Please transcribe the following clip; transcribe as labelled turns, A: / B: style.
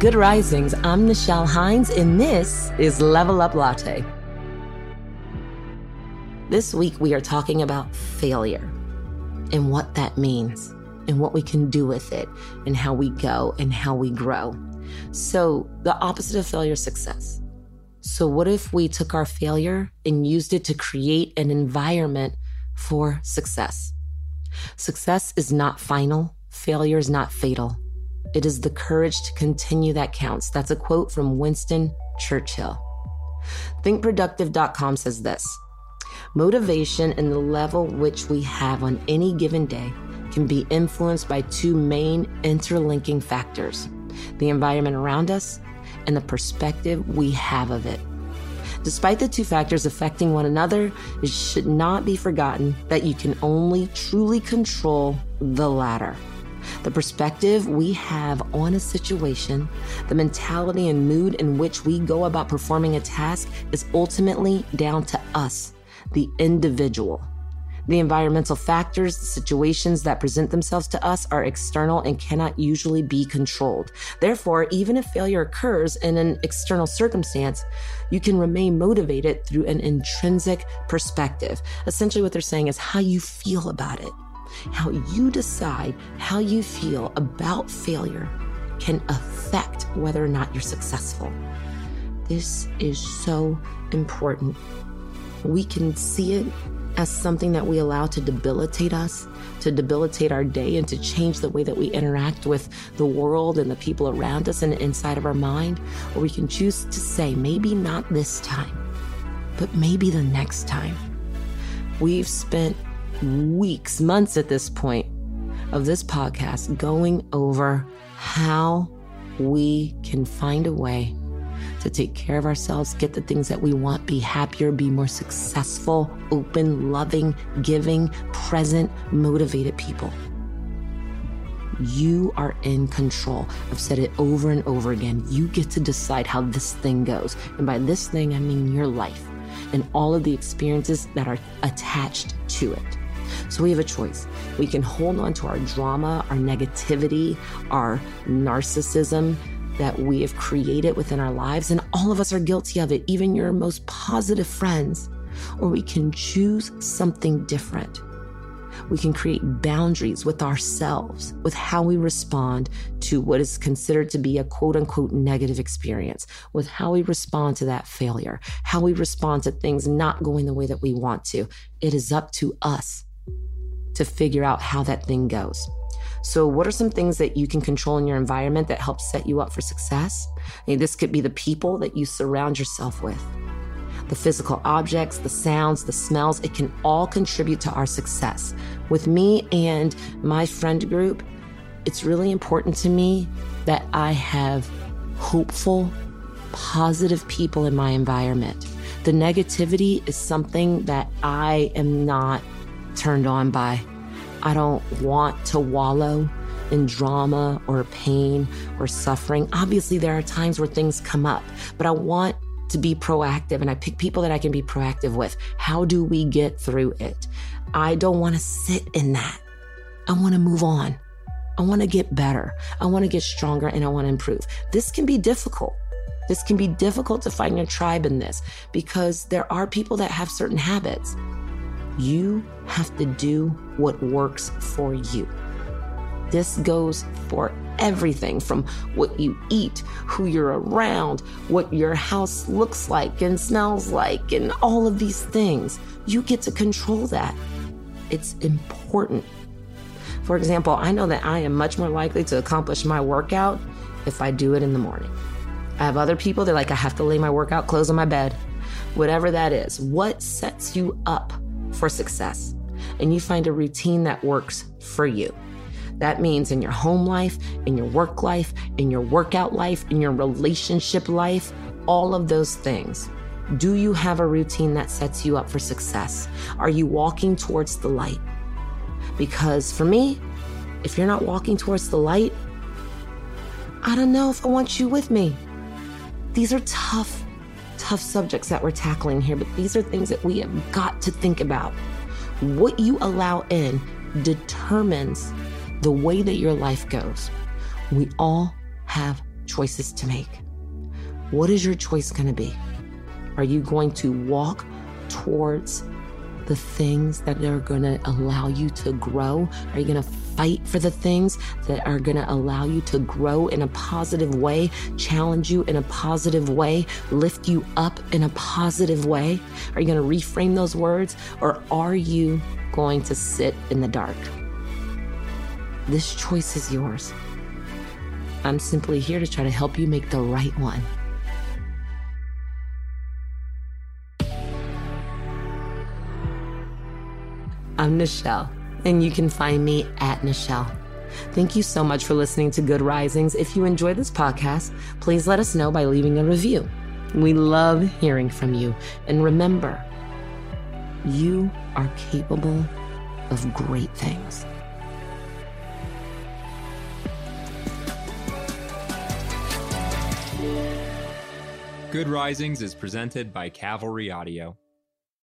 A: Good Risings. I'm Nichelle Hines, and this is Level Up Latte. This week, we are talking about failure and what that means, and what we can do with it, and how we go and how we grow. So, the opposite of failure is success. So, what if we took our failure and used it to create an environment for success? Success is not final, failure is not fatal. It is the courage to continue that counts. That's a quote from Winston Churchill. ThinkProductive.com says this Motivation and the level which we have on any given day can be influenced by two main interlinking factors the environment around us and the perspective we have of it. Despite the two factors affecting one another, it should not be forgotten that you can only truly control the latter. The perspective we have on a situation, the mentality and mood in which we go about performing a task is ultimately down to us, the individual. The environmental factors, the situations that present themselves to us are external and cannot usually be controlled. Therefore, even if failure occurs in an external circumstance, you can remain motivated through an intrinsic perspective. Essentially, what they're saying is how you feel about it. How you decide how you feel about failure can affect whether or not you're successful. This is so important. We can see it as something that we allow to debilitate us, to debilitate our day, and to change the way that we interact with the world and the people around us and inside of our mind. Or we can choose to say, maybe not this time, but maybe the next time. We've spent weeks, months at this point of this podcast going over how we can find a way to take care of ourselves, get the things that we want, be happier, be more successful, open, loving, giving, present, motivated people. You are in control. I've said it over and over again. You get to decide how this thing goes. And by this thing, I mean your life and all of the experiences that are attached to it. So we have a choice. We can hold on to our drama, our negativity, our narcissism that we have created within our lives, and all of us are guilty of it, even your most positive friends. Or we can choose something different. We can create boundaries with ourselves, with how we respond to what is considered to be a quote unquote negative experience, with how we respond to that failure, how we respond to things not going the way that we want to. It is up to us to figure out how that thing goes. So, what are some things that you can control in your environment that help set you up for success? this could be the people that you surround yourself with, the physical objects, the sounds, the smells. It can all contribute to our success. With me and my friend group, it's really important to me that I have hopeful, positive people in my environment. The negativity is something that I am not turned on by. I don't want to wallow in drama or pain or suffering. Obviously, there are times where things come up, but I want to be proactive and I pick people that I can be proactive with. How do we get through it? I don't want to sit in that. I want to move on. I want to get better. I want to get stronger and I want to improve. This can be difficult. This can be difficult to find your tribe in this because there are people that have certain habits. You have to do what works for you. This goes for everything from what you eat, who you're around, what your house looks like and smells like, and all of these things. You get to control that. It's important. For example, I know that I am much more likely to accomplish my workout if I do it in the morning. I have other people that like I have to lay my workout clothes on my bed. Whatever that is, what sets you up for success? And you find a routine that works for you. That means in your home life, in your work life, in your workout life, in your relationship life, all of those things. Do you have a routine that sets you up for success? Are you walking towards the light? Because for me, if you're not walking towards the light, I don't know if I want you with me. These are tough, tough subjects that we're tackling here, but these are things that we have got to think about. What you allow in determines the way that your life goes. We all have choices to make. What is your choice going to be? Are you going to walk towards the things that are going to allow you to grow? Are you going to fight for the things that are going to allow you to grow in a positive way, challenge you in a positive way, lift you up in a positive way? Are you going to reframe those words or are you going to sit in the dark? This choice is yours. I'm simply here to try to help you make the right one. I'm Nichelle, and you can find me at Nichelle. Thank you so much for listening to Good Risings. If you enjoy this podcast, please let us know by leaving a review. We love hearing from you. And remember, you are capable of great things.
B: Good Risings is presented by Cavalry Audio.